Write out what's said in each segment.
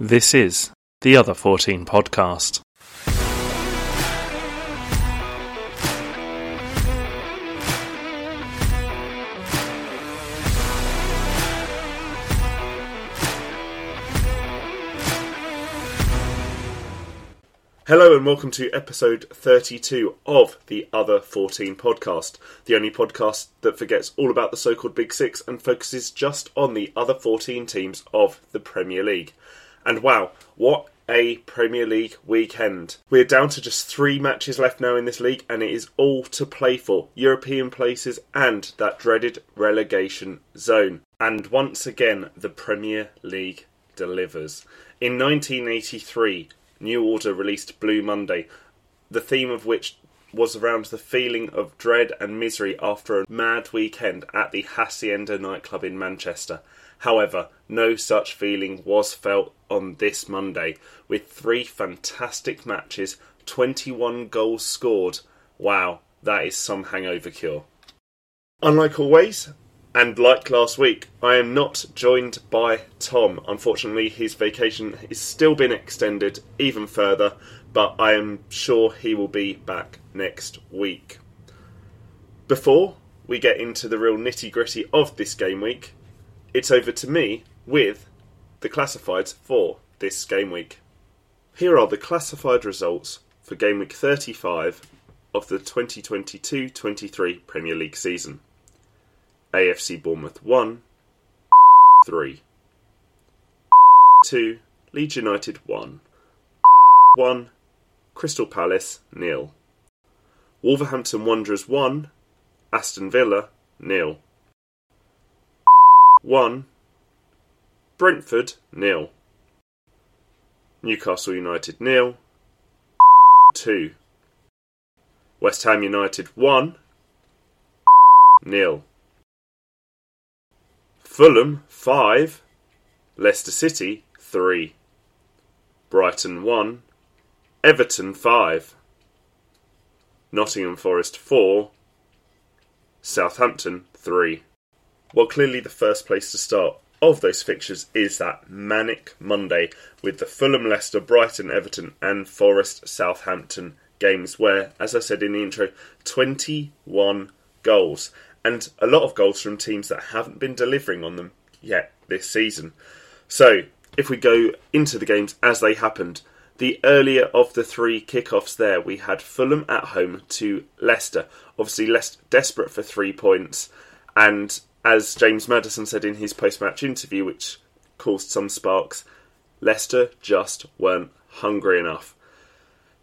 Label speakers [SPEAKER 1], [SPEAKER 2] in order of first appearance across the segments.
[SPEAKER 1] This is the Other 14 podcast.
[SPEAKER 2] Hello and welcome to episode 32 of the Other 14 podcast, the only podcast that forgets all about the so called Big Six and focuses just on the other 14 teams of the Premier League. And wow, what a Premier League weekend. We're down to just three matches left now in this league, and it is all to play for European places and that dreaded relegation zone. And once again, the Premier League delivers. In 1983, New Order released Blue Monday, the theme of which was around the feeling of dread and misery after a mad weekend at the Hacienda nightclub in Manchester. However, no such feeling was felt on this Monday, with three fantastic matches, 21 goals scored. Wow, that is some hangover cure. Unlike always, and like last week, I am not joined by Tom. Unfortunately, his vacation has still been extended even further, but I am sure he will be back next week. Before we get into the real nitty gritty of this game week, it's over to me with the classifieds for this game week. Here are the classified results for game week 35 of the 2022 23 Premier League season. AFC Bournemouth 1, 3, 2, Leeds United 1, 1, Crystal Palace nil, Wolverhampton Wanderers 1, Aston Villa nil, 1, Brentford nil, Newcastle United nil, 2, West Ham United 1, nil. Fulham 5, Leicester City 3, Brighton 1, Everton 5, Nottingham Forest 4, Southampton 3. Well, clearly the first place to start of those fixtures is that manic Monday with the Fulham, Leicester, Brighton, Everton, and Forest Southampton games, where, as I said in the intro, 21 goals and a lot of goals from teams that haven't been delivering on them yet this season. So, if we go into the games as they happened, the earlier of the three kickoffs there, we had Fulham at home to Leicester. Obviously, Leicester desperate for three points, and as James Maddison said in his post match interview, which caused some sparks, Leicester just weren't hungry enough.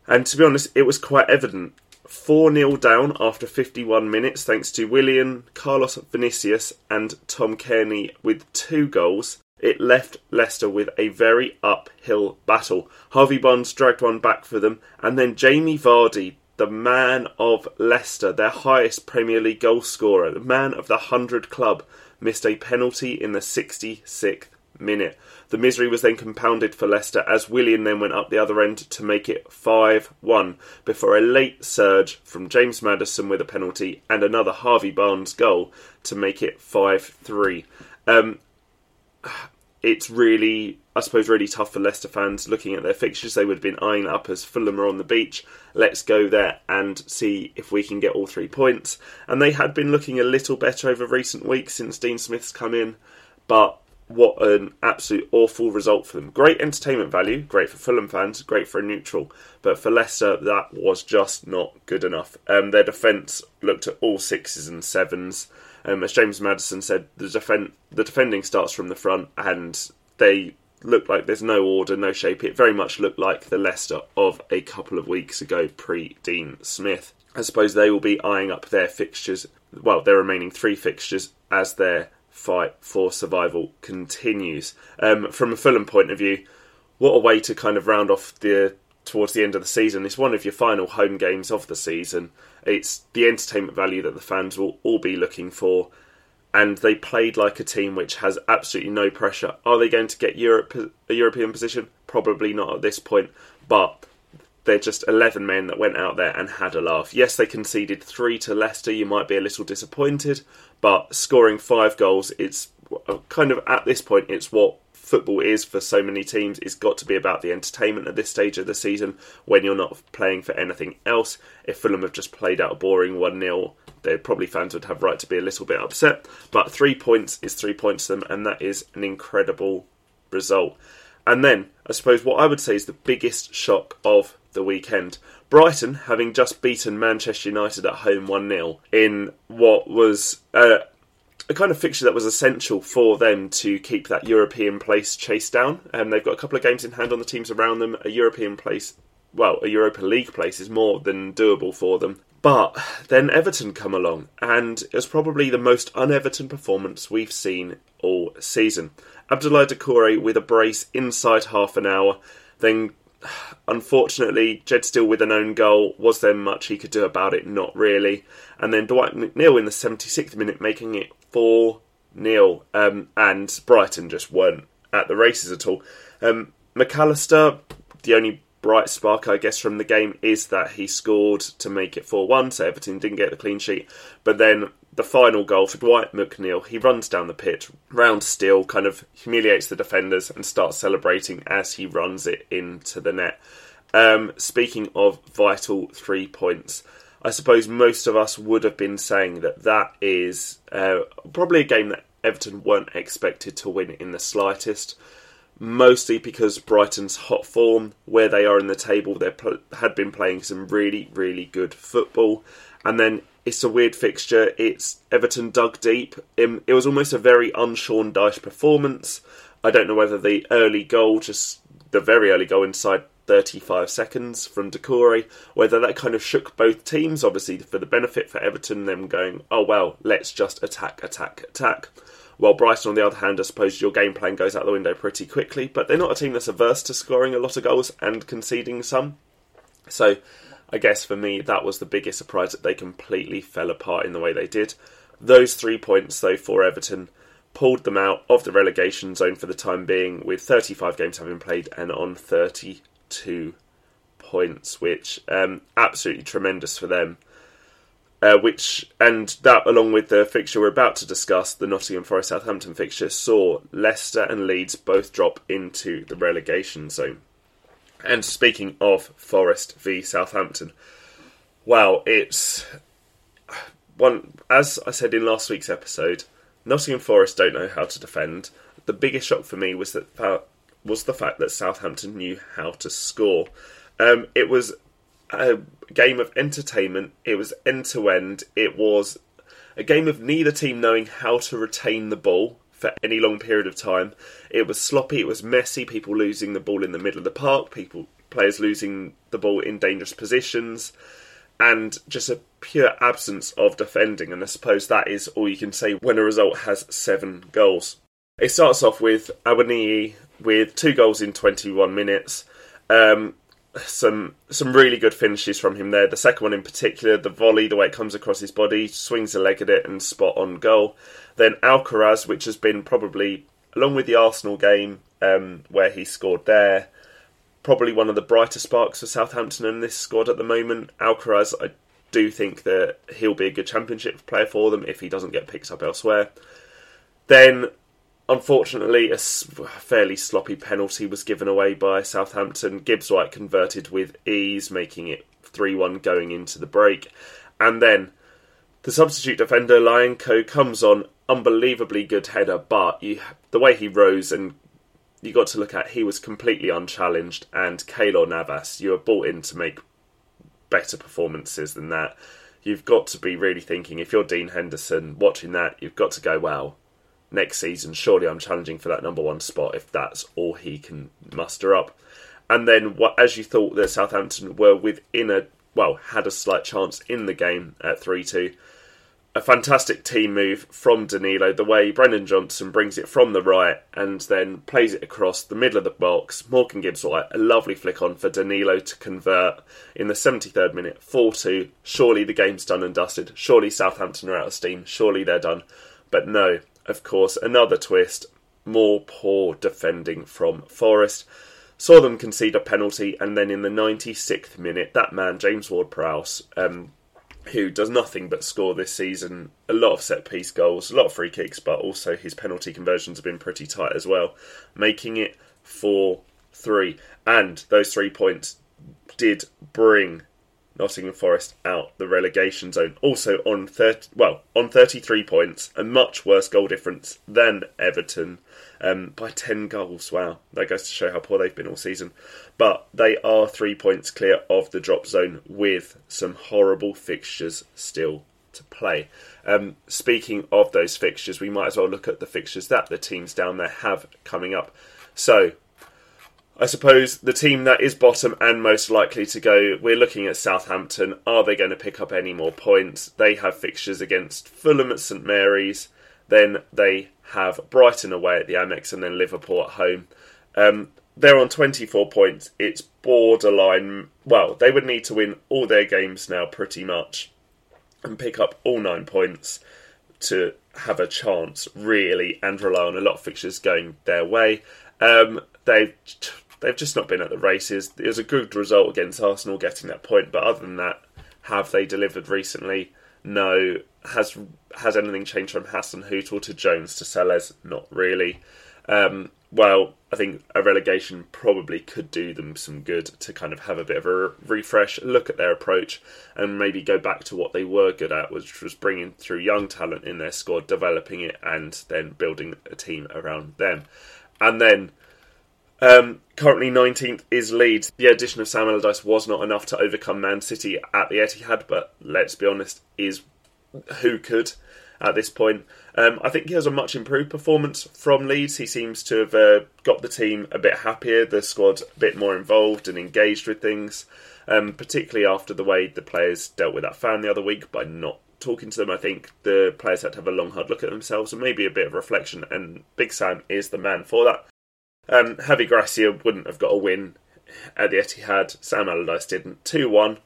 [SPEAKER 2] And to be honest, it was quite evident 4 0 down after 51 minutes, thanks to Willian, Carlos Vinicius, and Tom Cairney with two goals. It left Leicester with a very uphill battle. Harvey Barnes dragged one back for them, and then Jamie Vardy, the man of Leicester, their highest Premier League goal scorer, the man of the 100 club, missed a penalty in the 66th minute. The misery was then compounded for Leicester as Willian then went up the other end to make it 5 1 before a late surge from James Maddison with a penalty and another Harvey Barnes goal to make it 5 3. Um, it's really, I suppose, really tough for Leicester fans looking at their fixtures. They would have been eyeing up as Fulham are on the beach. Let's go there and see if we can get all three points. And they had been looking a little better over recent weeks since Dean Smith's come in, but what an absolute awful result for them. Great entertainment value, great for Fulham fans, great for a neutral, but for Leicester that was just not good enough. Um, their defence looked at all sixes and sevens. Um, as James Maddison said, the, defend- the defending starts from the front, and they look like there's no order, no shape. It very much looked like the Leicester of a couple of weeks ago, pre Dean Smith. I suppose they will be eyeing up their fixtures, well, their remaining three fixtures, as their fight for survival continues. Um, from a Fulham point of view, what a way to kind of round off the towards the end of the season. It's one of your final home games of the season. It's the entertainment value that the fans will all be looking for. And they played like a team which has absolutely no pressure. Are they going to get Europe a European position? Probably not at this point. But they're just 11 men that went out there and had a laugh. Yes, they conceded three to Leicester. You might be a little disappointed, but scoring five goals, it's uh, kind of at this point, it's what football is for so many teams. It's got to be about the entertainment at this stage of the season when you're not playing for anything else. If Fulham have just played out a boring 1 0, they probably fans would have right to be a little bit upset. But three points is three points to them, and that is an incredible result. And then, I suppose what I would say is the biggest shock of the weekend. Brighton having just beaten Manchester United at home 1 0 in what was uh, a kind of fixture that was essential for them to keep that European place chased down. And um, they've got a couple of games in hand on the teams around them. A European place, well, a Europa League place is more than doable for them. But then Everton come along, and it was probably the most un-Everton performance we've seen all season. Abdoulaye Doucouré with a brace inside half an hour, then unfortunately Jed Steele with an own goal. Was there much he could do about it? Not really. And then Dwight McNeil in the 76th minute making it 4 0, um, and Brighton just weren't at the races at all. Um, Mac Allister, the only bright spark, I guess, from the game is that he scored to make it 4 1, so Everton didn't get the clean sheet. But then the final goal for Dwight McNeil, he runs down the pitch, round Steele, kind of humiliates the defenders, and starts celebrating as he runs it into the net. Um, speaking of vital three points, I suppose most of us would have been saying that that is uh, probably a game that Everton weren't expected to win in the slightest mostly because Brighton's hot form, where they are in the table, they pl- had been playing some really, really good football. And then it's a weird fixture. It's Everton dug deep. Um, it was almost a very un-Sean Dyche performance. I don't know whether the early goal, just the very early goal inside 35 seconds from Doucouré, whether that kind of shook both teams, obviously for the benefit for Everton, them going, oh well, let's just attack, attack, attack. While Brighton, on the other hand, I suppose your game plan goes out the window pretty quickly, but they're not a team that's averse to scoring a lot of goals and conceding some. So I guess for me, that was the biggest surprise that they completely fell apart in the way they did. Those three points, though, for Everton pulled them out of the relegation zone for the time being, with 35 games having played and on 32 points, which um, absolutely tremendous for them. Uh, which and that along with the fixture we're about to discuss, the Nottingham Forest Southampton fixture, saw Leicester and Leeds both drop into the relegation zone. And speaking of Forest v Southampton, well, it's one as I said in last week's episode. Nottingham Forest don't know how to defend. The biggest shock for me was that was the fact that Southampton knew how to score. Um, it was a game of entertainment. It was end to end. It was a game of neither team knowing how to retain the ball for any long period of time. It was sloppy. It was messy. People losing the ball in the middle of the park. People players losing the ball in dangerous positions, and just a pure absence of defending. And I suppose that is all you can say when a result has seven goals. It starts off with Awoniyi with two goals in 21 minutes. Um, some some really good finishes from him there. The second one in particular, the volley, the way it comes across his body, swings a leg at it and spot on goal. Then Alcaraz, which has been probably along with the Arsenal game um, where he scored there, probably one of the brighter sparks for Southampton in this squad at the moment. Alcaraz, I do think that he'll be a good championship player for them if he doesn't get picked up elsewhere. Then Unfortunately, a fairly sloppy penalty was given away by Southampton. Gibbs White converted with ease, making it 3 1 going into the break. And then the substitute defender, Lyanco, comes on. Unbelievably good header, but you, the way he rose and you got to look at, he was completely unchallenged. And Keylor Navas, you were brought in to make better performances than that. You've got to be really thinking, if you're Dean Henderson watching that, you've got to go, well, next season, surely I'm challenging for that number one spot if that's all he can muster up. And then, as you thought that Southampton were within a well had a slight chance in the game at three two, a fantastic team move from Danilo. The way Brennan Johnson brings it from the right and then plays it across the middle of the box. Morgan Gibbs White, a lovely flick on for Danilo to convert in the 73rd minute, 4 2. Surely the game's done and dusted. Surely Southampton are out of steam. Surely they're done. But no, of course, another twist, more poor defending from Forest. Saw them concede a penalty, and then in the 96th minute, that man, James Ward Prowse, um, who does nothing but score this season. A lot of set piece goals, a lot of free kicks, but also his penalty conversions have been pretty tight as well, making it 4 3. And those three points did bring Nottingham Forest out the relegation zone. Also on 30, well, on 33 points, a much worse goal difference than Everton um, by 10 goals. Wow, that goes to show how poor they've been all season. But they are three points clear of the drop zone with some horrible fixtures still to play. Um, speaking of those fixtures, we might as well look at the fixtures that the teams down there have coming up. So, I suppose the team that is bottom and most likely to go, we're looking at Southampton. Are they going to pick up any more points? They have fixtures against Fulham at St Mary's. Then they have Brighton away at the Amex and then Liverpool at home. Um, they're on 24 points. It's borderline. Well, they would need to win all their games now pretty much and pick up all nine points to have a chance, really, and rely on a lot of fixtures going their way. Um, they've they've just not been at the races. It was a good result against Arsenal getting that point, but other than that, have they delivered recently? No. Has has anything changed from Hassan Hasenhüttl to Jones to Sellés? Not really. Um, well, I think a relegation probably could do them some good to kind of have a bit of a refresh, look at their approach, and maybe go back to what they were good at, which was bringing through young talent in their squad, developing it, and then building a team around them. And then um, currently 19th is Leeds. The addition of Sam Allardyce was not enough to overcome Man City at the Etihad, but let's be honest, is who could at this point. Um, I think he has a much improved performance from Leeds. He seems to have uh, got the team a bit happier, the squad a bit more involved and engaged with things, um, particularly after the way the players dealt with that fan the other week by not talking to them. I think the players had to have a long, hard look at themselves and maybe a bit of reflection, and Big Sam is the man for that. Um, Javi Gracia wouldn't have got a win at the Etihad. Sam Allardyce didn't. 2 1,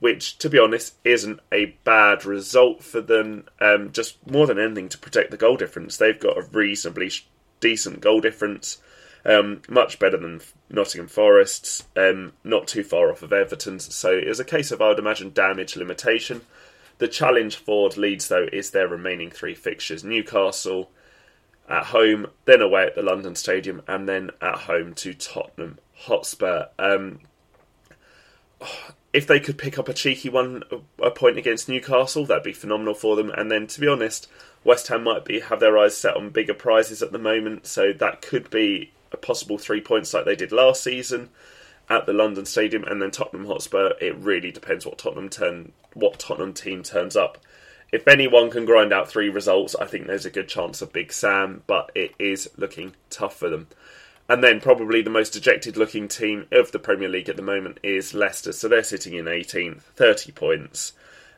[SPEAKER 2] which, to be honest, isn't a bad result for them. Um, just more than anything to protect the goal difference. They've got a reasonably decent goal difference. Um, much better than Nottingham Forest's, um, not too far off of Everton's. So it was a case of, I would imagine, damage limitation. The challenge for Leeds, though, is their remaining three fixtures Newcastle, at home, then away at the London Stadium, and then at home to Tottenham Hotspur. Um, if they could pick up a cheeky one, a point against Newcastle, that'd be phenomenal for them. And then, to be honest, West Ham might be have their eyes set on bigger prizes at the moment, so that could be a possible three points like they did last season at the London Stadium. And then Tottenham Hotspur, it really depends what Tottenham turn, what Tottenham team turns up if anyone can grind out three results, I think there's a good chance of Big Sam, but it is looking tough for them. And then probably the most dejected looking team of the Premier League at the moment is Leicester. So they're sitting in 18th, 30 points.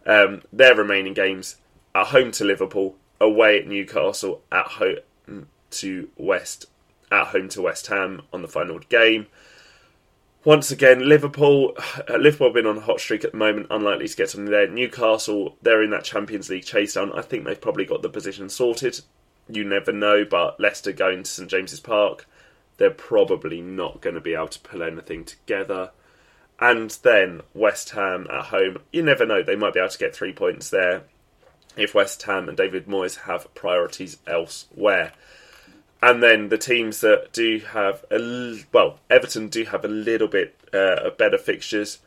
[SPEAKER 2] Um, their remaining games at home to Liverpool, away at Newcastle, at home to West, at home to West Ham on the final game once again, Liverpool, Liverpool have been on a hot streak at the moment, unlikely to get something there. Newcastle, they're in that Champions League chase down. I think they've probably got the position sorted. You never know, but Leicester going to St James's Park, they're probably not going to be able to pull anything together. And then West Ham at home, you never know, they might be able to get three points there if West Ham and David Moyes have priorities elsewhere. And then the teams that do have a well, Everton do have a little bit uh, better fixtures,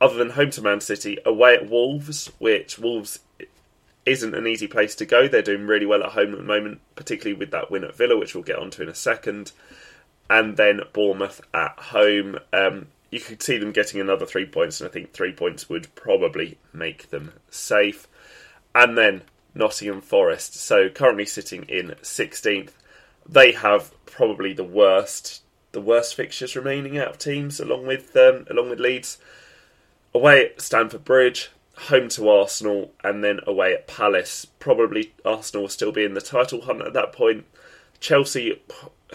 [SPEAKER 2] other than home to Man City, away at Wolves, which Wolves isn't an easy place to go. They're doing really well at home at the moment, particularly with that win at Villa, which we'll get onto in a second. And then Bournemouth at home. Um, you could see them getting another three points, and I think three points would probably make them safe. And then Nottingham Forest. So currently sitting in 16th they have probably the worst the worst fixtures remaining out of teams, along with um, along with Leeds. Away at Stamford Bridge, home to Arsenal, and then away at Palace. Probably Arsenal will still be in the title hunt at that point. Chelsea,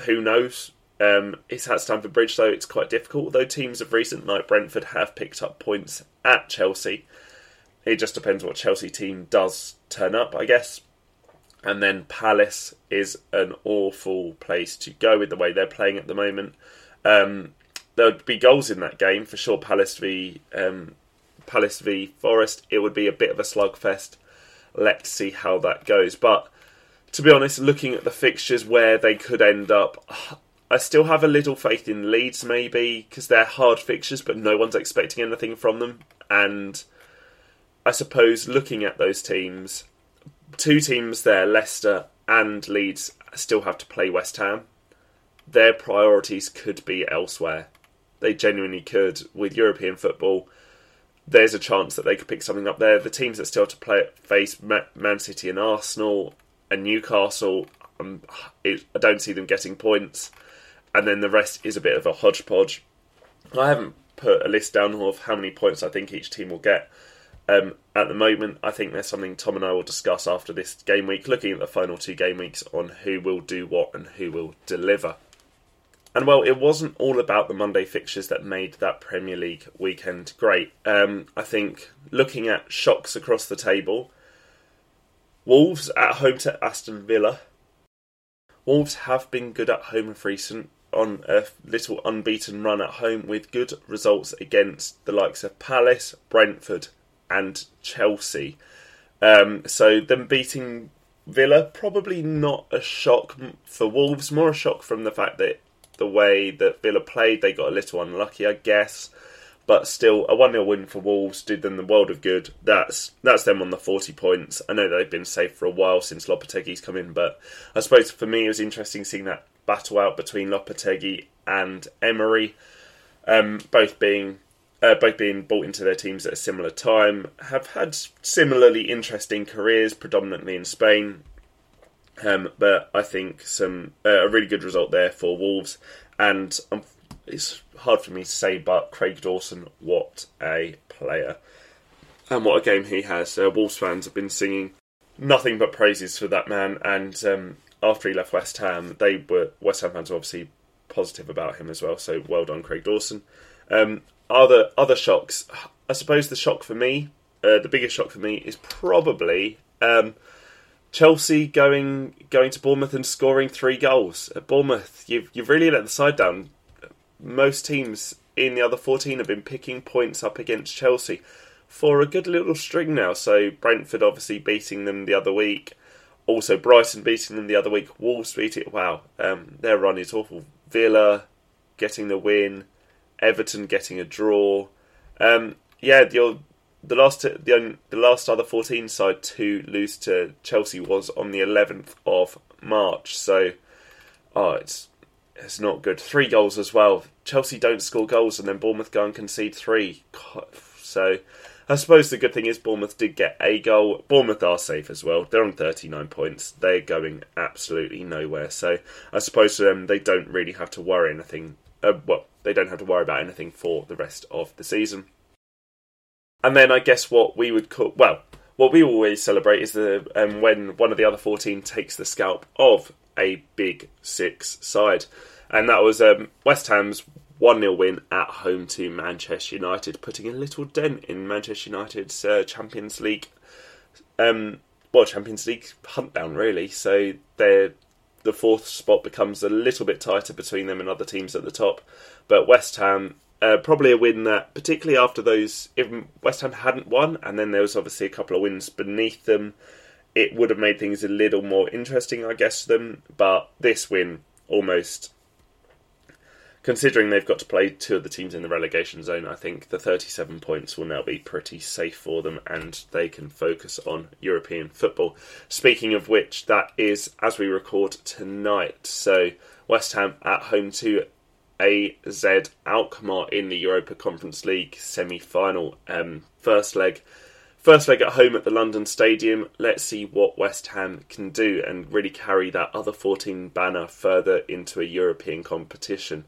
[SPEAKER 2] who knows? Um, it's at Stamford Bridge, though it's quite difficult. Although teams of recent, like Brentford, have picked up points at Chelsea. It just depends what Chelsea team does turn up, I guess. And then Palace is an awful place to go with the way they're playing at the moment. Um, there would be goals in that game for sure. Palace v um, Palace v Forest, it would be a bit of a slugfest. Let's see how that goes. But to be honest, looking at the fixtures where they could end up, I still have a little faith in Leeds, maybe because they're hard fixtures, but no one's expecting anything from them. And I suppose looking at those teams, two teams there, Leicester and Leeds, still have to play West Ham. Their priorities could be elsewhere. They genuinely could with European football. There's a chance that they could pick something up there. The teams that still have to play face Man City and Arsenal and Newcastle. Um, it, I don't see them getting points, and then the rest is a bit of a hodgepodge. I haven't put a list down of how many points I think each team will get. Um, at the moment, I think there's something Tom and I will discuss after this game week, looking at the final two game weeks on who will do what and who will deliver. And well, it wasn't all about the Monday fixtures that made that Premier League weekend great. Um, I think looking at shocks across the table, Wolves at home to Aston Villa. Wolves have been good at home of recent, on a little unbeaten run at home with good results against the likes of Palace, Brentford, and Chelsea. Um, so them beating Villa probably not a shock for Wolves, more a shock from the fact that the way that Villa played, they got a little unlucky, I guess. But still, a 1 0 win for Wolves did them the world of good. That's that's them on the 40 points. I know they've been safe for a while since Lopetegui's come in, but I suppose for me it was interesting seeing that battle out between Lopetegui and Emery, um, both being uh, both being brought into their teams at a similar time, have had similarly interesting careers, predominantly in Spain. Um, but I think some uh, a really good result there for Wolves, and um, it's hard for me to say, but Craig Dawson, what a player, and what a game he has. Uh, Wolves fans have been singing nothing but praises for that man, and um, after he left West Ham, they were West Ham fans were obviously positive about him as well. So well done, Craig Dawson. Um, other other shocks, I suppose the shock for me, uh, the biggest shock for me is probably um, Chelsea going going to Bournemouth and scoring three goals at Bournemouth. You've you've really let the side down. Most teams in the other fourteen have been picking points up against Chelsea for a good little string now. So Brentford obviously beating them the other week. Also Brighton beating them the other week. Wolves beat it. Wow, um, their run is awful. Villa getting the win. Everton getting a draw. Um, yeah, the the last the the last other fourteen side to lose to Chelsea was on the eleventh of March. So, oh, it's it's not good. Three goals as well. Chelsea don't score goals, and then Bournemouth go and concede three. So, I suppose the good thing is Bournemouth did get a goal. Bournemouth are safe as well. They're on 39 points. They're going absolutely nowhere. So, I suppose um, they don't really have to worry anything. Uh, well, they don't have to worry about anything for the rest of the season. And then I guess what we would call well, what we always celebrate is the um, when one of the other fourteen takes the scalp of a big six side, and that was um, West Ham's one 0 win at home to Manchester United, putting a little dent in Manchester United's uh, Champions League, um, well Champions League hunt down really. So they're the fourth spot becomes a little bit tighter between them and other teams at the top. But West Ham, uh, probably a win that, particularly after those, if West Ham hadn't won, and then there was obviously a couple of wins beneath them, it would have made things a little more interesting, I guess, to them. But this win almost considering they've got to play two of the teams in the relegation zone, I think the 37 points will now be pretty safe for them and they can focus on European football. Speaking of which, that is as we record tonight. So, West Ham at home to AZ Alkmaar in the Europa Conference League semi final. Um, first leg. First leg at home at the London Stadium. Let's see what West Ham can do and really carry that other 14 banner further into a European competition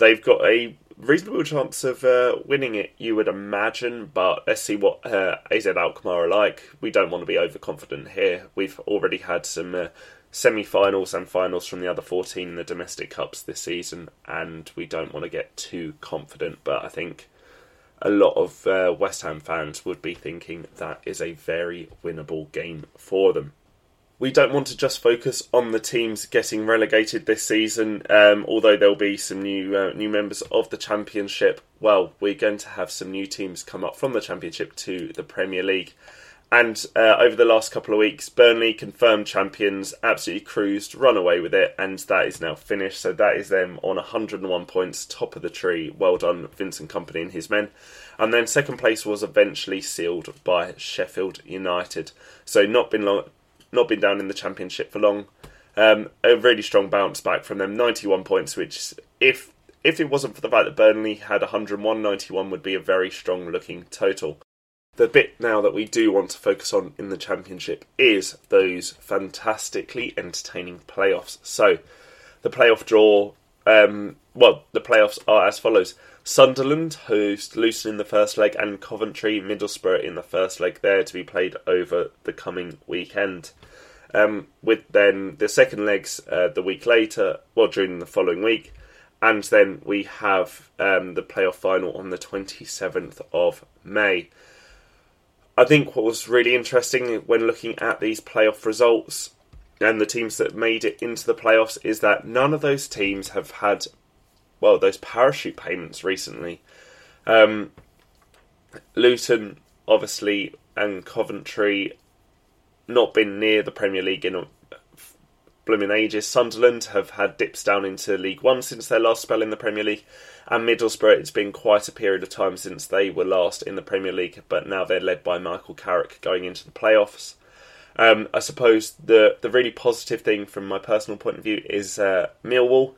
[SPEAKER 2] they've got a reasonable chance of uh, winning it, you would imagine. But let's see what uh, AZ Alkmaar are like. We don't want to be overconfident here. We've already had some uh, semi-finals and finals from the other 14 in the domestic cups this season, and we don't want to get too confident. But I think a lot of uh, West Ham fans would be thinking that is a very winnable game for them. We don't want to just focus on the teams getting relegated this season. Um, although there'll be some new uh, new members of the Championship. Well, we're going to have some new teams come up from the Championship to the Premier League. And uh, over the last couple of weeks, Burnley confirmed champions, absolutely cruised, run away with it, and that is now finished. So that is them on 101 points, top of the tree. Well done, Vincent Kompany and his men. And then second place was eventually sealed by Sheffield United. So not been long, not been down in the championship for long. Um, a really strong bounce back from them, 91 points, which if if it wasn't for the fact that Burnley had 101, 91 would be a very strong looking total. The bit now that we do want to focus on in the championship is those fantastically entertaining playoffs. So, the playoff draw, um, well, the playoffs are as follows. Sunderland host Luton in the first leg and Coventry Middlesbrough in the first leg there to be played over the coming weekend. Um, with then the second legs uh, the week later, well, during the following week, and then we have um, the playoff final on the 27th of May. I think what was really interesting when looking at these playoff results and the teams that made it into the playoffs is that none of those teams have had well, those parachute payments recently. Um, Luton, obviously, and Coventry not been near the Premier League in a blooming ages. Sunderland have had dips down into League One since their last spell in the Premier League, and Middlesbrough, it's been quite a period of time since they were last in the Premier League, but now they're led by Michael Carrick going into the playoffs. Um, I suppose the the really positive thing from my personal point of view is uh, Millwall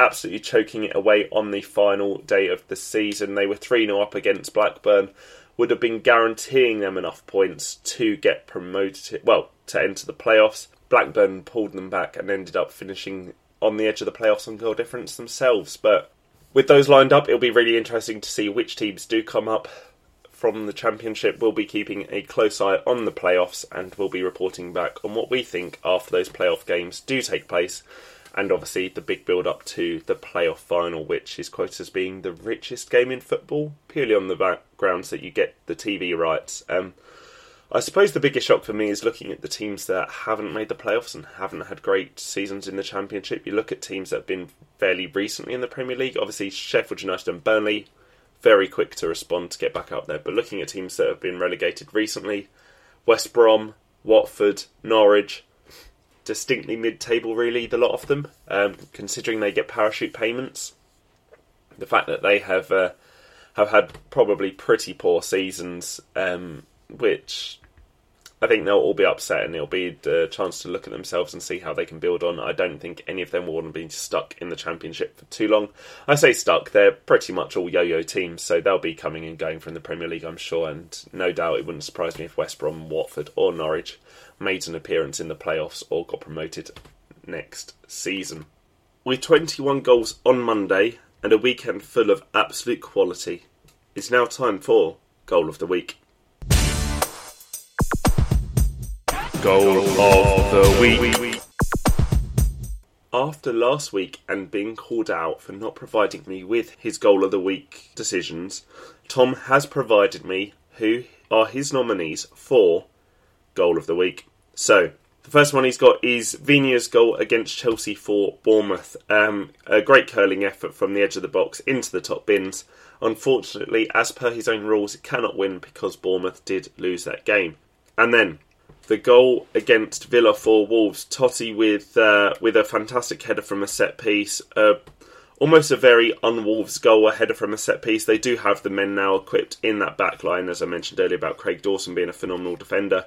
[SPEAKER 2] absolutely choking it away on the final day of the season. They were 3 0 up against Blackburn, would have been guaranteeing them enough points to get promoted, well, to enter the playoffs. Blackburn pulled them back and ended up finishing on the edge of the playoffs on goal difference themselves. But with those lined up, it'll be really interesting to see which teams do come up from the championship. We'll be keeping a close eye on the playoffs and we'll be reporting back on what we think after those playoff games do take place and obviously the big build up to the playoff final, which is quoted as being the richest game in football, purely on the grounds that you get the TV rights. Um, I suppose the biggest shock for me is looking at the teams that haven't made the playoffs and haven't had great seasons in the Championship. You look at teams that have been fairly recently in the Premier League, obviously Sheffield United and Burnley, very quick to respond to get back up there. But looking at teams that have been relegated recently, West Brom, Watford, Norwich, distinctly mid-table, really. The lot of them, um, considering they get parachute payments. The fact that they have uh, have had probably pretty poor seasons, um, which I think they'll all be upset, and it'll be a chance to look at themselves and see how they can build on. I don't think any of them will want to be stuck in the championship for too long. I say stuck; they're pretty much all yo-yo teams, so they'll be coming and going from the Premier League, I'm sure. And no doubt, it wouldn't surprise me if West Brom, Watford, or Norwich made an appearance in the playoffs or got promoted next season. With 21 goals on Monday and a weekend full of absolute quality, it's now time for Goal of the Week. Goal of the Week. After last week and being called out for not providing me with his Goal of the Week decisions, Tom has provided me who are his nominees for Goal of the Week. So, the first one he's got is Viña's goal against Chelsea for Bournemouth. Um, a great curling effort from the edge of the box into the top bins. Unfortunately, as per his own rules, it cannot win because Bournemouth did lose that game. And then the goal against Villa for Wolves. Toti with uh, with a fantastic header from a set piece. Uh, almost a very un-Wolves goal, a header from a set piece. They do have the men now equipped in that back line, as I mentioned earlier about Craig Dawson being a phenomenal defender.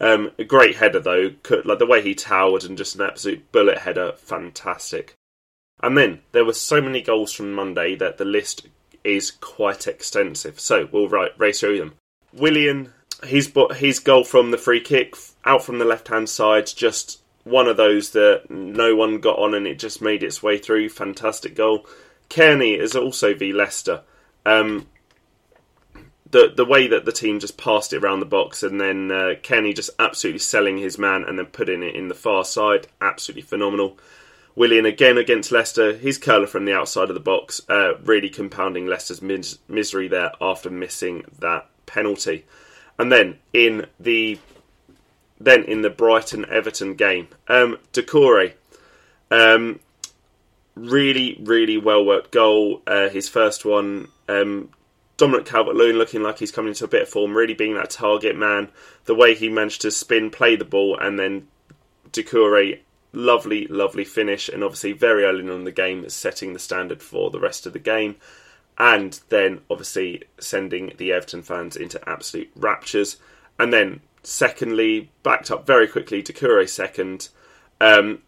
[SPEAKER 2] Um, a great header though, like the way he towered and just an absolute bullet header, fantastic. And then there were so many goals from Monday that the list is quite extensive. So we'll race through them. Willian his his goal from the free kick out from the left hand side, just one of those that no one got on and it just made its way through. Fantastic goal. Cairney is also v Leicester. Um, the the way that the team just passed it around the box and then uh, Cairney just absolutely selling his man and then putting it in the far side, absolutely phenomenal. Willian again against Leicester, his curler from the outside of the box, uh, really compounding Leicester's mis- misery there after missing that penalty. And then in the then in the Brighton Everton game, um, Doucouré, um, really, really well worked goal. Uh, his first one. Um, Dominic Calvert-Lewin looking like he's coming into a bit of form, really being that target man. The way he managed to spin, play the ball, and then Doucouré, lovely, lovely finish, and obviously very early on in the game, setting the standard for the rest of the game. And then obviously sending the Everton fans into absolute raptures. And then, secondly, backed up very quickly, Doucouré second. Um,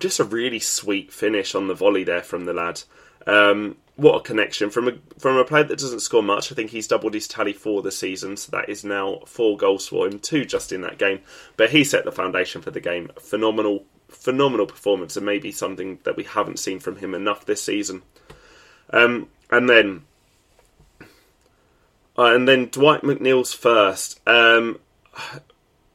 [SPEAKER 2] just a really sweet finish on the volley there from the lad. Um, what a connection from a from a player that doesn't score much. I think he's doubled his tally for the season, so that is now four goals for him, two just in that game. But he set the foundation for the game. Phenomenal, phenomenal performance, and maybe something that we haven't seen from him enough this season. Um, and then, uh, and then Dwight McNeil's first. Um,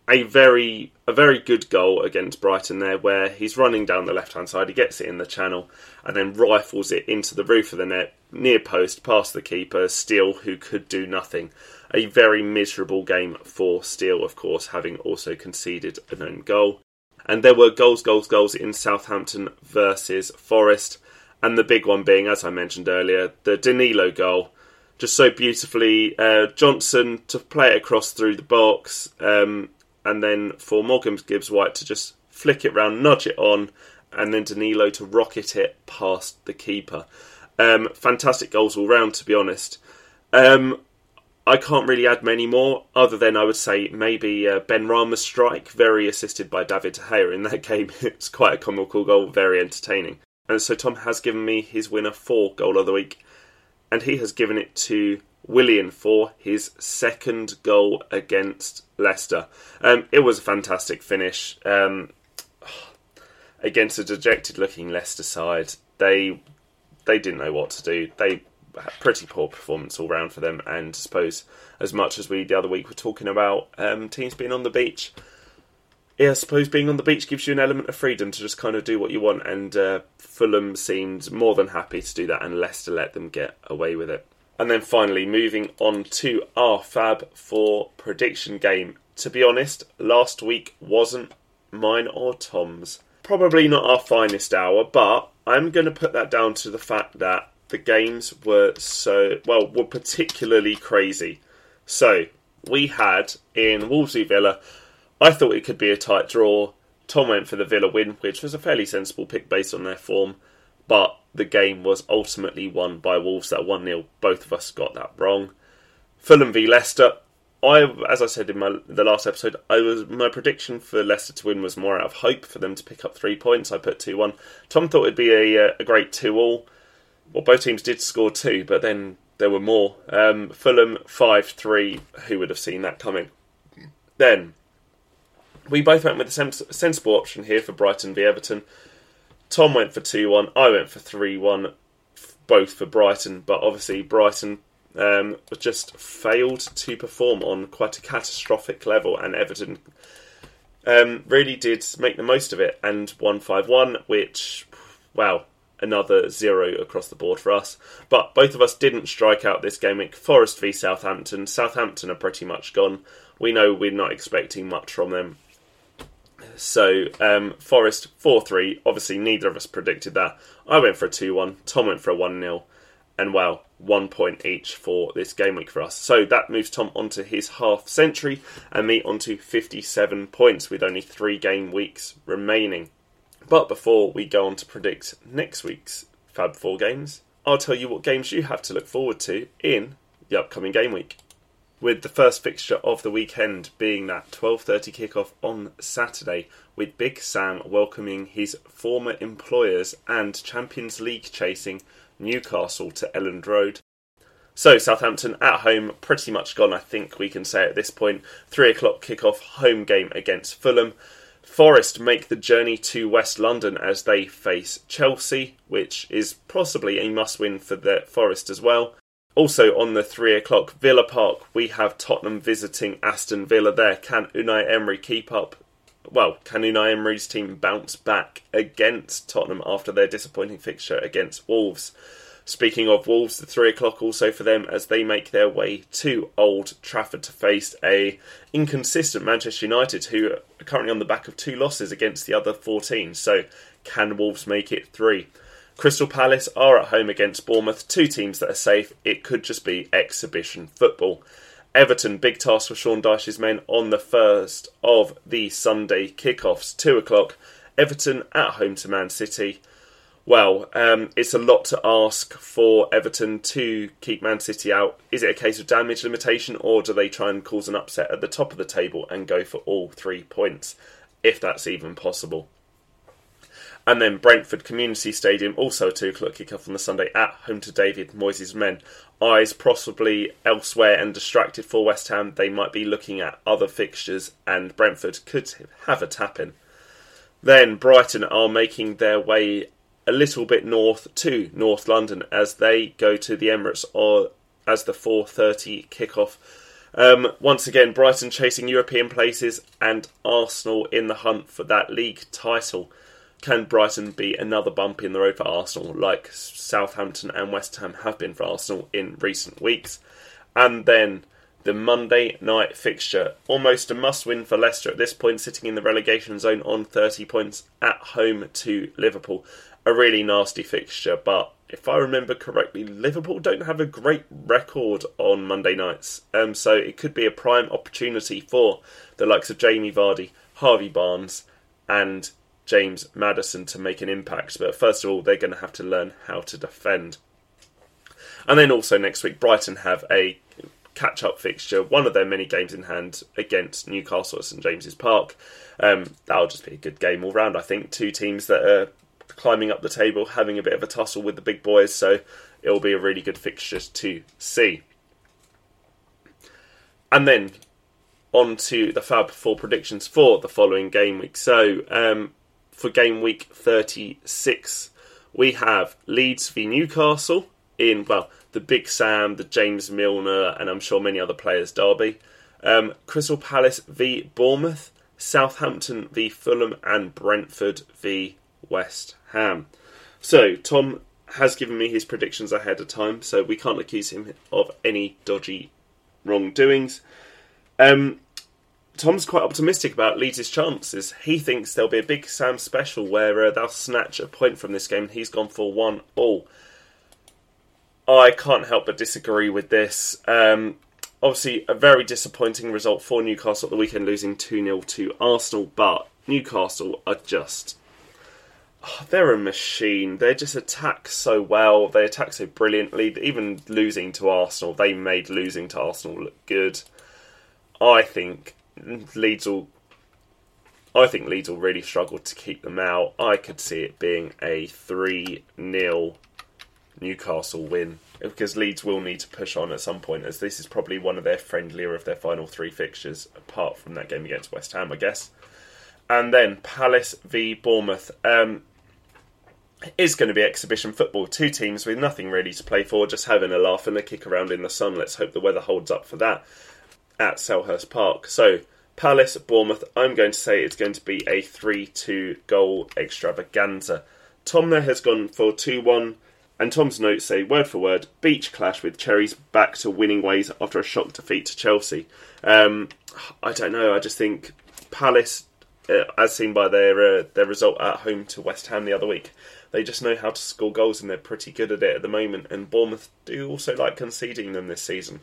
[SPEAKER 2] a very a very good goal against Brighton there, where he's running down the left hand side, he gets it in the channel, and then rifles it into the roof of the net, near post, past the keeper, Steele, who could do nothing. A very miserable game for Steele, of course, having also conceded an own goal. And there were goals, goals, goals in Southampton versus Forest, and the big one being, as I mentioned earlier, the Danilo goal. Just so beautifully, uh, Johnson to play it across through the box. Um, and then for Morgan Gibbs White to just flick it round, nudge it on, and then Danilo to rocket it past the keeper. Um, fantastic goals all round, to be honest. Um, I can't really add many more, other than I would say maybe uh, Benrahma's strike, very assisted by David De Gea in that game. it's quite a comical goal, very entertaining. And so Tom has given me his winner for goal of the week, and he has given it to Willian for his second goal against Leicester. Um, it was a fantastic finish um, against a dejected-looking Leicester side. They they didn't know what to do. They had pretty poor performance all round for them, and I suppose as much as we the other week were talking about um, teams being on the beach. Yeah, I suppose being on the beach gives you an element of freedom to just kind of do what you want, and uh, Fulham seemed more than happy to do that, and Leicester let them get away with it. And then finally, moving on to our fab for prediction game. To be honest, last week wasn't mine or Tom's. Probably not our finest hour, but I'm going to put that down to the fact that the games were so, well, were particularly crazy. So, we had in Wolves v Villa, I thought it could be a tight draw. Tom went for the Villa win, which was a fairly sensible pick based on their form, but the game was ultimately won by Wolves at 1 0. Both of us got that wrong. Fulham v Leicester. I, as I said in my the last episode, I was my prediction for Leicester to win was more out of hope for them to pick up three points. I put two one. Tom thought it'd be a, a great two all. Well, both teams did score two, but then there were more. Um, Fulham five three. Who would have seen that coming? Then we both went with the sensible option here for Brighton v Everton. Tom went for 2 1. I went for 3 1, both for Brighton. But obviously, Brighton um, just failed to perform on quite a catastrophic level, and Everton um, really did make the most of it and won 5 1, which, wow, another zero across the board for us. But both of us didn't strike out this game week. Forest v Southampton. Southampton are pretty much gone. We know we're not expecting much from them. So um, Forest 4 3. Obviously, neither of us predicted that. I went for a 2 1. Tom went for a 1 0. And well, one point each for this game week for us. So that moves Tom onto his half century and me onto 57 points with only three game weeks remaining. But before we go on to predict next week's Fab 4 games, I'll tell you what games you have to look forward to in the upcoming game week with the first fixture of the weekend being that 12:30 kickoff on Saturday with Big Sam welcoming his former employers and Champions League chasing Newcastle to Elland Road. So Southampton at home, pretty much gone. I think we can say at this point. Three o'clock kickoff home game against Fulham. Forest make the journey to West London as they face Chelsea, which is possibly a must-win for the Forest as well. Also on the three o'clock Villa Park, we have Tottenham visiting Aston Villa. There, can Unai Emery keep up? Well, can Unai Emery's team bounce back against Tottenham after their disappointing fixture against Wolves? Speaking of Wolves, the three o'clock also for them as they make their way to Old Trafford to face a inconsistent Manchester United who are currently on the back of two losses against the other 14. So can Wolves make it three? Crystal Palace are at home against Bournemouth, two teams that are safe. It could just be exhibition football. Everton, big task for Sean Dyche's men on the first of the Sunday kickoffs, two o'clock. Everton at home to Man City. Well, um, it's a lot to ask for Everton to keep Man City out. Is it a case of damage limitation, or do they try and cause an upset at the top of the table and go for all three points, if that's even possible? And then Brentford Community Stadium, also a 2 o'clock kickoff on the Sunday at home to David Moyes' men. Eyes possibly elsewhere and distracted for West Ham. They might be looking at other fixtures, and Brentford could have a tap in. Then Brighton are making their way a little bit north to North London as they go to the Emirates or as the 4:30 kickoff. Um, once again, Brighton chasing European places and Arsenal in the hunt for that league title. Can Brighton be another bump in the road for Arsenal, like Southampton and West Ham have been for Arsenal in recent weeks? And then the Monday night fixture, almost a must win for Leicester at this point, sitting in the relegation zone on 30 points at home to Liverpool a really nasty fixture, but if I remember correctly, Liverpool don't have a great record on Monday nights, um, so it could be a prime opportunity for the likes of Jamie Vardy, Harvey Barnes, and James Maddison to make an impact. But first of all, they're going to have to learn how to defend. And then also next week, Brighton have a catch up fixture, one of their many games in hand against Newcastle at St James's Park. Um, that'll just be a good game all round, I think. Two teams that are climbing up the table, having a bit of a tussle with the big boys. So it'll be a really good fixture to see. And then on to the Fab Four predictions for the following game week. So um, for game week 36, we have Leeds v Newcastle in, well, the Big Sam, the James Milner, and I'm sure many other players' derby. Um, Crystal Palace v Bournemouth, Southampton v Fulham, and Brentford v West Ham. So, Tom has given me his predictions ahead of time, so we can't accuse him of any dodgy wrongdoings. Um, Tom's quite optimistic about Leeds' chances. He thinks there'll be a big Sam special where uh, they'll snatch a point from this game, and he's gone for one all. I can't help but disagree with this. Um, obviously, a very disappointing result for Newcastle at the weekend, losing 2 0 to Arsenal, but Newcastle are just oh, they're a machine. They just attack so well. They attack so brilliantly. Even losing to Arsenal, they made losing to Arsenal look good. I think Leeds will. I think Leeds will really struggle to keep them out. I could see it being a 3 0 Newcastle win because Leeds will need to push on at some point, as this is probably one of their friendlier of their final three fixtures, apart from that game against West Ham, I guess. And then Palace v Bournemouth. Um, is going to be exhibition football. Two teams with nothing really to play for, just having a laugh and a kick around in the sun. Let's hope the weather holds up for that at Selhurst Park. So, Palace, Bournemouth, I'm going to say it's going to be a 3 2 goal extravaganza. Tom there has gone for 2 1, and Tom's notes say, word for word, beach clash with Cherries back to winning ways after a shock defeat to Chelsea. Um, I don't know, I just think Palace, uh, as seen by their, uh, their result at home to West Ham the other week, they just know how to score goals and they're pretty good at it at the moment. And Bournemouth do also like conceding them this season.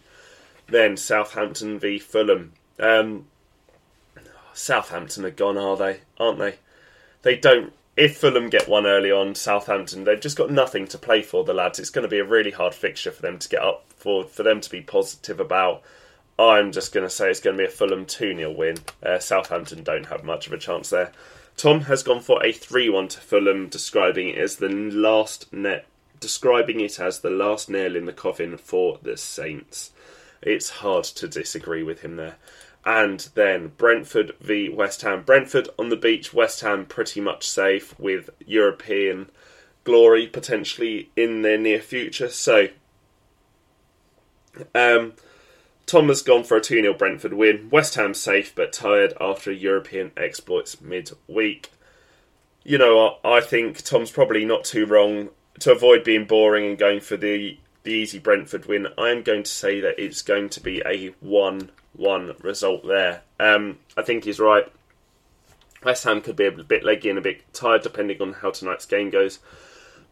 [SPEAKER 2] Then Southampton v Fulham. Um, Southampton are gone, are they? Aren't they? They don't. If Fulham get one early on, Southampton, they've just got nothing to play for. The lads, it's going to be a really hard fixture for them to get up for. For them to be positive about. I'm just going to say it's going to be a Fulham 2 0 win. Uh, Southampton don't have much of a chance there. Tom has gone for a 3 1 to Fulham, describing it as the last net describing it as the last nail in the coffin for the Saints. It's hard to disagree with him there. And then Brentford v West Ham. Brentford on the beach, West Ham pretty much safe with European glory potentially in their near future. So, um, Tom has gone for a 2 0 Brentford win. West Ham safe but tired after European exploits midweek. You know, I think Tom's probably not too wrong. to avoid being boring and going for the the easy Brentford win, I'm going to say that it's going to be a one-one result there. Um, I think he's right. West Ham could be a bit leggy and a bit tired depending on how tonight's game goes.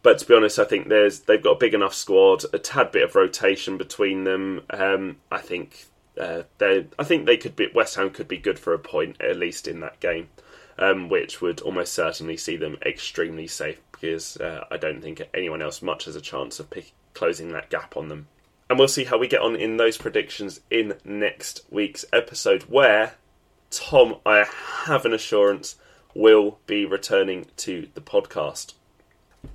[SPEAKER 2] But to be honest, I think there's they've got a big enough squad, a tad bit of rotation between them. Um, I think uh, they I think they could be West Ham could be good for a point at least in that game, um, which would almost certainly see them extremely safe because uh, I don't think anyone else much has a chance of pick, closing that gap on them. And we'll see how we get on in those predictions in next week's episode, where Tom, I have an assurance, will be returning to the podcast.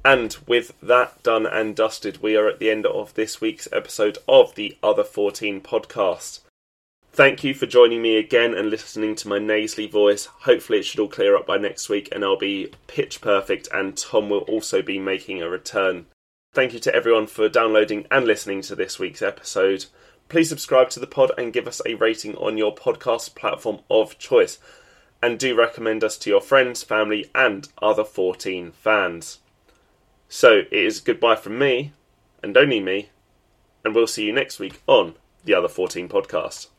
[SPEAKER 2] And with that done and dusted, we are at the end of this week's episode of the Other 14 podcast. Thank you for joining me again and listening to my nasally voice. Hopefully, it should all clear up by next week and I'll be pitch perfect, and Tom will also be making a return. Thank you to everyone for downloading and listening to this week's episode. Please subscribe to the pod and give us a rating on your podcast platform of choice. And do recommend us to your friends, family, and other 14 fans. So it is goodbye from me, and only me, and we'll see you next week on the Other 14 podcast.